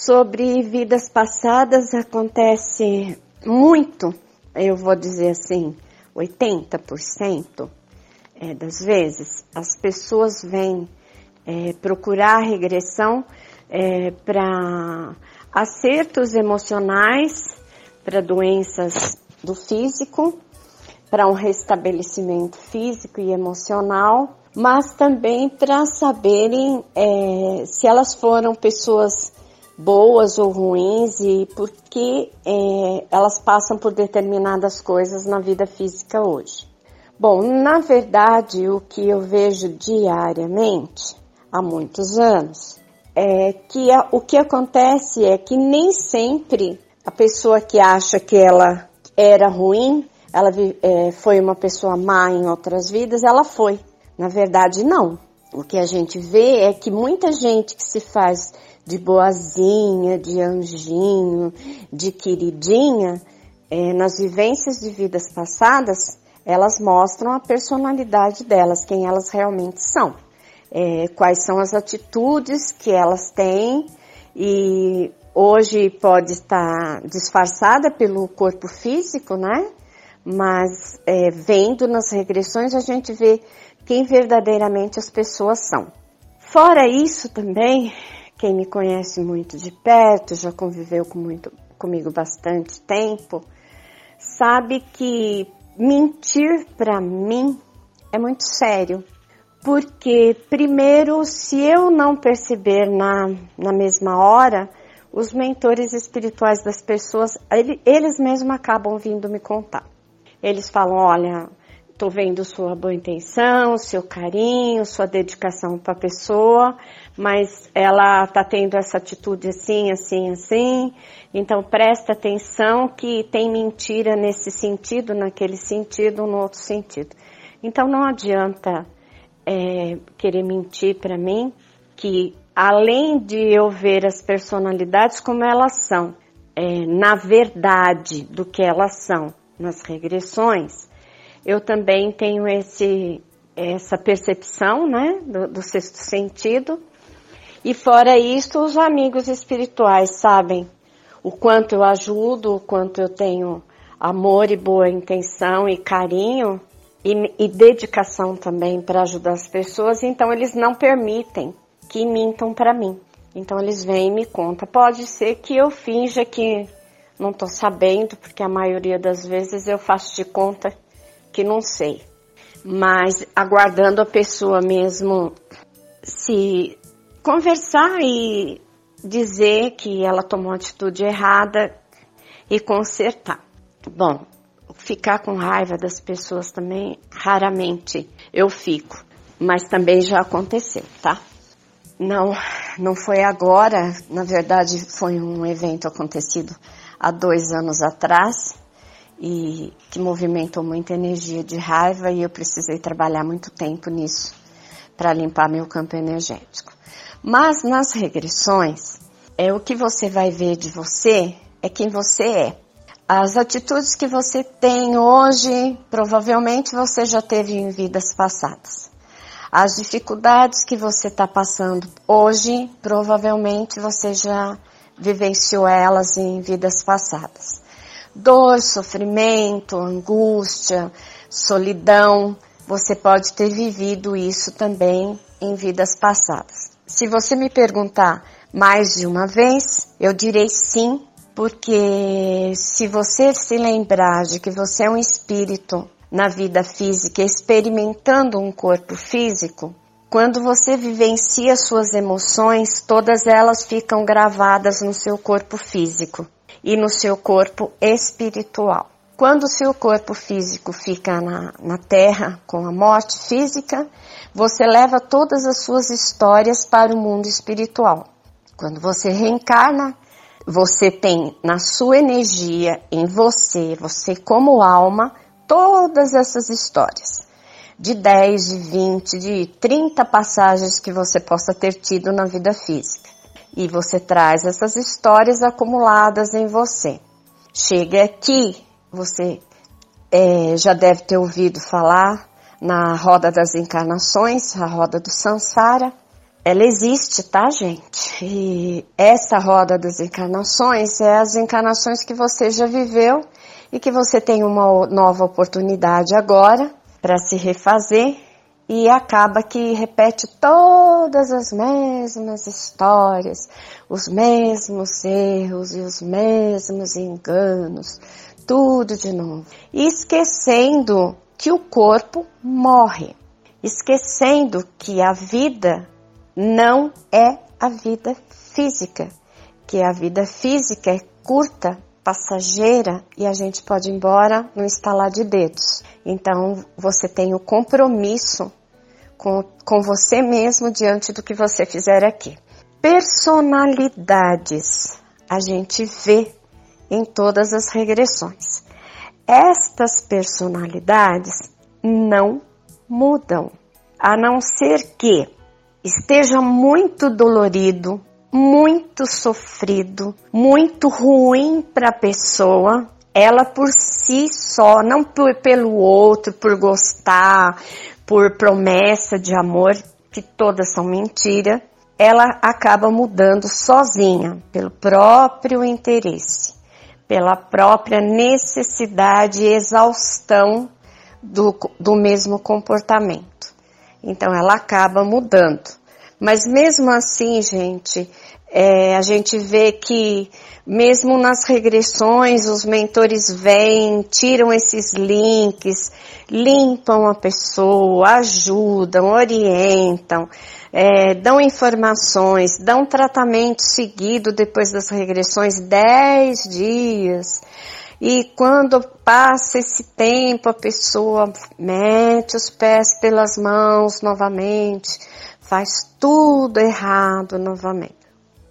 Sobre vidas passadas acontece muito, eu vou dizer assim, 80% é, das vezes as pessoas vêm é, procurar regressão é, para acertos emocionais, para doenças do físico, para um restabelecimento físico e emocional, mas também para saberem é, se elas foram pessoas boas ou ruins e por que é, elas passam por determinadas coisas na vida física hoje. Bom, na verdade, o que eu vejo diariamente, há muitos anos, é que a, o que acontece é que nem sempre a pessoa que acha que ela era ruim, ela é, foi uma pessoa má em outras vidas, ela foi. Na verdade, não. O que a gente vê é que muita gente que se faz de boazinha, de anjinho, de queridinha, é, nas vivências de vidas passadas, elas mostram a personalidade delas, quem elas realmente são, é, quais são as atitudes que elas têm e hoje pode estar disfarçada pelo corpo físico, né? Mas é, vendo nas regressões a gente vê quem verdadeiramente as pessoas são. Fora isso também, quem me conhece muito de perto, já conviveu com muito, comigo bastante tempo, sabe que mentir para mim é muito sério. Porque, primeiro, se eu não perceber na, na mesma hora, os mentores espirituais das pessoas, eles mesmos acabam vindo me contar. Eles falam: olha, Estou vendo sua boa intenção, seu carinho, sua dedicação para a pessoa, mas ela está tendo essa atitude assim, assim, assim. Então presta atenção que tem mentira nesse sentido, naquele sentido, no outro sentido. Então não adianta é, querer mentir para mim que além de eu ver as personalidades como elas são, é, na verdade do que elas são nas regressões, eu também tenho esse, essa percepção, né, do, do sexto sentido. E fora isso, os amigos espirituais sabem o quanto eu ajudo, o quanto eu tenho amor e boa intenção e carinho e, e dedicação também para ajudar as pessoas, então eles não permitem que mintam para mim. Então eles vêm e me contam. Pode ser que eu finja que não estou sabendo, porque a maioria das vezes eu faço de conta que não sei. Mas aguardando a pessoa mesmo se conversar e dizer que ela tomou atitude errada e consertar. Bom, ficar com raiva das pessoas também, raramente eu fico, mas também já aconteceu, tá? Não, não foi agora, na verdade foi um evento acontecido há dois anos atrás, e que movimentou muita energia de raiva e eu precisei trabalhar muito tempo nisso para limpar meu campo energético. Mas nas regressões, é o que você vai ver de você é quem você é. As atitudes que você tem hoje, provavelmente você já teve em vidas passadas. As dificuldades que você está passando hoje, provavelmente você já vivenciou elas em vidas passadas dor, sofrimento, angústia, solidão. Você pode ter vivido isso também em vidas passadas. Se você me perguntar mais de uma vez, eu direi sim, porque se você se lembrar de que você é um espírito na vida física experimentando um corpo físico, quando você vivencia suas emoções, todas elas ficam gravadas no seu corpo físico e no seu corpo espiritual. Quando o seu corpo físico fica na, na terra com a morte física, você leva todas as suas histórias para o mundo espiritual. Quando você reencarna, você tem na sua energia, em você, você como alma, todas essas histórias. De 10, de 20, de 30 passagens que você possa ter tido na vida física e você traz essas histórias acumuladas em você. Chega aqui, você é, já deve ter ouvido falar na roda das encarnações, a roda do Sansara, ela existe, tá, gente? E essa roda das encarnações é as encarnações que você já viveu e que você tem uma nova oportunidade agora para se refazer e acaba que repete todas as mesmas histórias, os mesmos erros e os mesmos enganos, tudo de novo, esquecendo que o corpo morre, esquecendo que a vida não é a vida física, que a vida física é curta, passageira e a gente pode ir embora no estalar de dedos. Então você tem o compromisso com, com você mesmo diante do que você fizer aqui. Personalidades a gente vê em todas as regressões. Estas personalidades não mudam, a não ser que esteja muito dolorido, muito sofrido, muito ruim para a pessoa, ela por si só, não por, pelo outro, por gostar, por promessa de amor, que todas são mentira, ela acaba mudando sozinha, pelo próprio interesse, pela própria necessidade e exaustão do, do mesmo comportamento. Então ela acaba mudando. Mas mesmo assim, gente, é, a gente vê que mesmo nas regressões, os mentores vêm, tiram esses links, limpam a pessoa, ajudam, orientam, é, dão informações, dão tratamento seguido depois das regressões, 10 dias. E quando passa esse tempo, a pessoa mete os pés pelas mãos novamente, faz tudo errado novamente.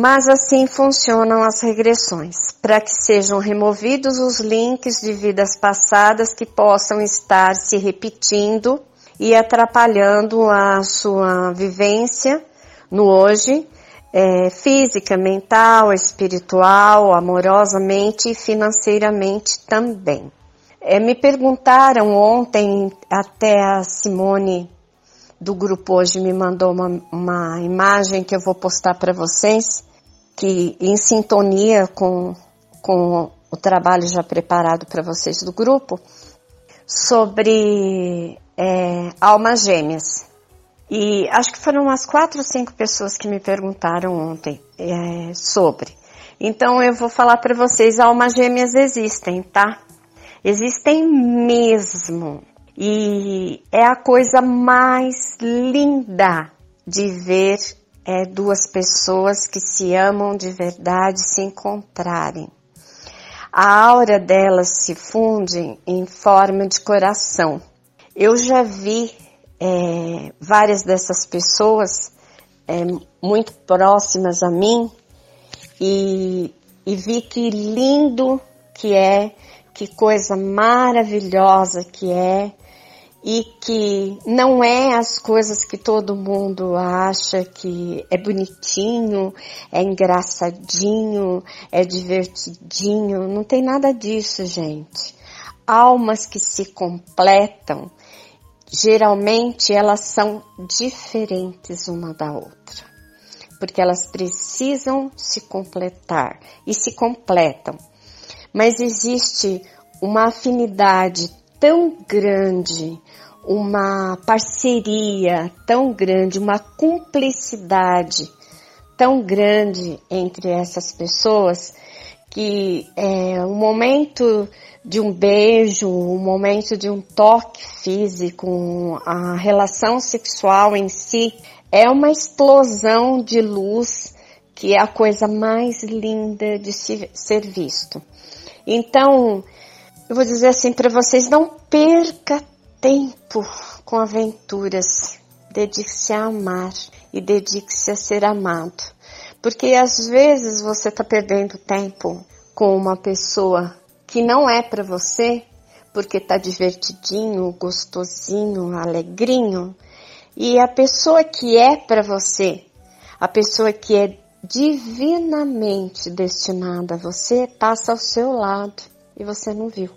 Mas assim funcionam as regressões, para que sejam removidos os links de vidas passadas que possam estar se repetindo e atrapalhando a sua vivência no hoje, é, física, mental, espiritual, amorosamente e financeiramente também. É, me perguntaram ontem, até a Simone do grupo hoje me mandou uma, uma imagem que eu vou postar para vocês, que em sintonia com, com o trabalho já preparado para vocês do grupo, sobre é, almas gêmeas. E acho que foram umas quatro ou cinco pessoas que me perguntaram ontem é, sobre. Então eu vou falar para vocês, almas gêmeas existem, tá? Existem mesmo. E é a coisa mais linda de ver é, duas pessoas que se amam de verdade se encontrarem. A aura delas se funde em forma de coração. Eu já vi é, várias dessas pessoas é, muito próximas a mim e, e vi que lindo que é, que coisa maravilhosa que é e que não é as coisas que todo mundo acha que é bonitinho, é engraçadinho, é divertidinho, não tem nada disso, gente. Almas que se completam, geralmente elas são diferentes uma da outra, porque elas precisam se completar e se completam. Mas existe uma afinidade tão grande, uma parceria tão grande, uma cumplicidade tão grande entre essas pessoas que é, o momento de um beijo, o momento de um toque físico, a relação sexual em si é uma explosão de luz que é a coisa mais linda de se, ser visto. Então, eu vou dizer assim para vocês, não perca tempo com aventuras. Dedique-se a amar e dedique-se a ser amado. Porque às vezes você está perdendo tempo com uma pessoa que não é para você, porque está divertidinho, gostosinho, alegrinho, e a pessoa que é para você, a pessoa que é divinamente destinada a você, passa ao seu lado e você não viu.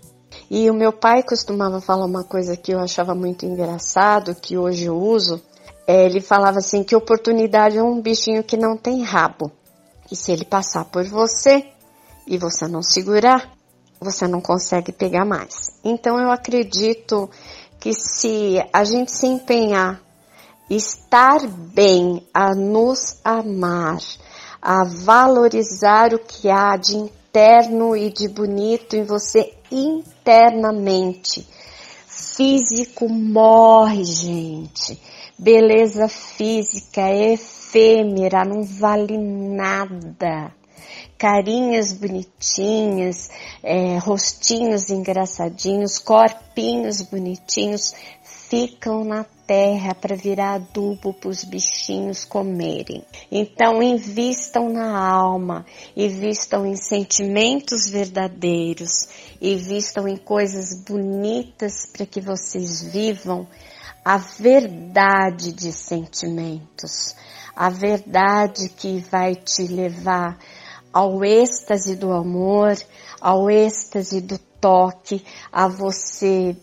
E o meu pai costumava falar uma coisa que eu achava muito engraçado, que hoje eu uso, é, ele falava assim que oportunidade é um bichinho que não tem rabo. E se ele passar por você e você não segurar, você não consegue pegar mais. Então eu acredito que se a gente se empenhar, estar bem, a nos amar, a valorizar o que há de interno e de bonito em você internamente. Físico morre, gente. Beleza física é efêmera, não vale nada carinhas bonitinhas, é, rostinhos engraçadinhos, corpinhos bonitinhos, ficam na terra para virar adubo para os bichinhos comerem. Então, invistam na alma, invistam em sentimentos verdadeiros, invistam em coisas bonitas para que vocês vivam a verdade de sentimentos, a verdade que vai te levar ao êxtase do amor, ao êxtase do toque, a você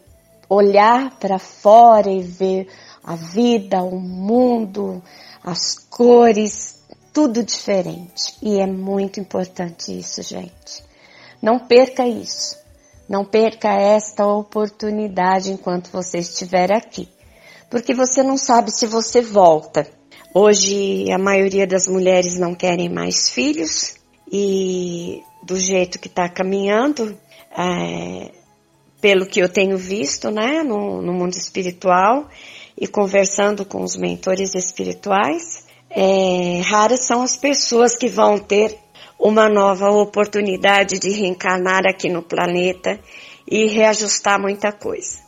olhar para fora e ver a vida, o mundo, as cores, tudo diferente. E é muito importante isso, gente. Não perca isso. Não perca esta oportunidade enquanto você estiver aqui. Porque você não sabe se você volta. Hoje a maioria das mulheres não querem mais filhos, e do jeito que está caminhando, é, pelo que eu tenho visto, né, no, no, mundo espiritual e conversando com os mentores espirituais, é, raras são as pessoas que vão ter uma nova oportunidade de reencarnar aqui no planeta e reajustar muita coisa.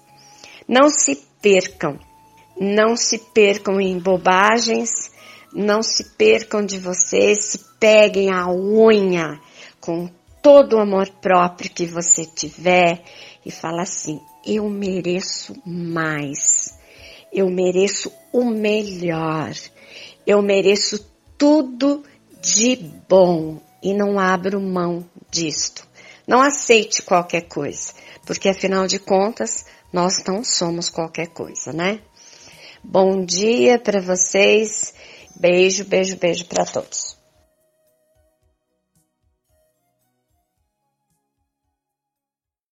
Não se percam, não se percam em bobagens, não se percam de vocês, se peguem a unha com todo o amor próprio que você tiver e fala assim: eu mereço mais, eu mereço o melhor, eu mereço tudo de bom e não abro mão disto. Não aceite qualquer coisa, porque afinal de contas nós não somos qualquer coisa, né? Bom dia para vocês Beijo, beijo, beijo para todos.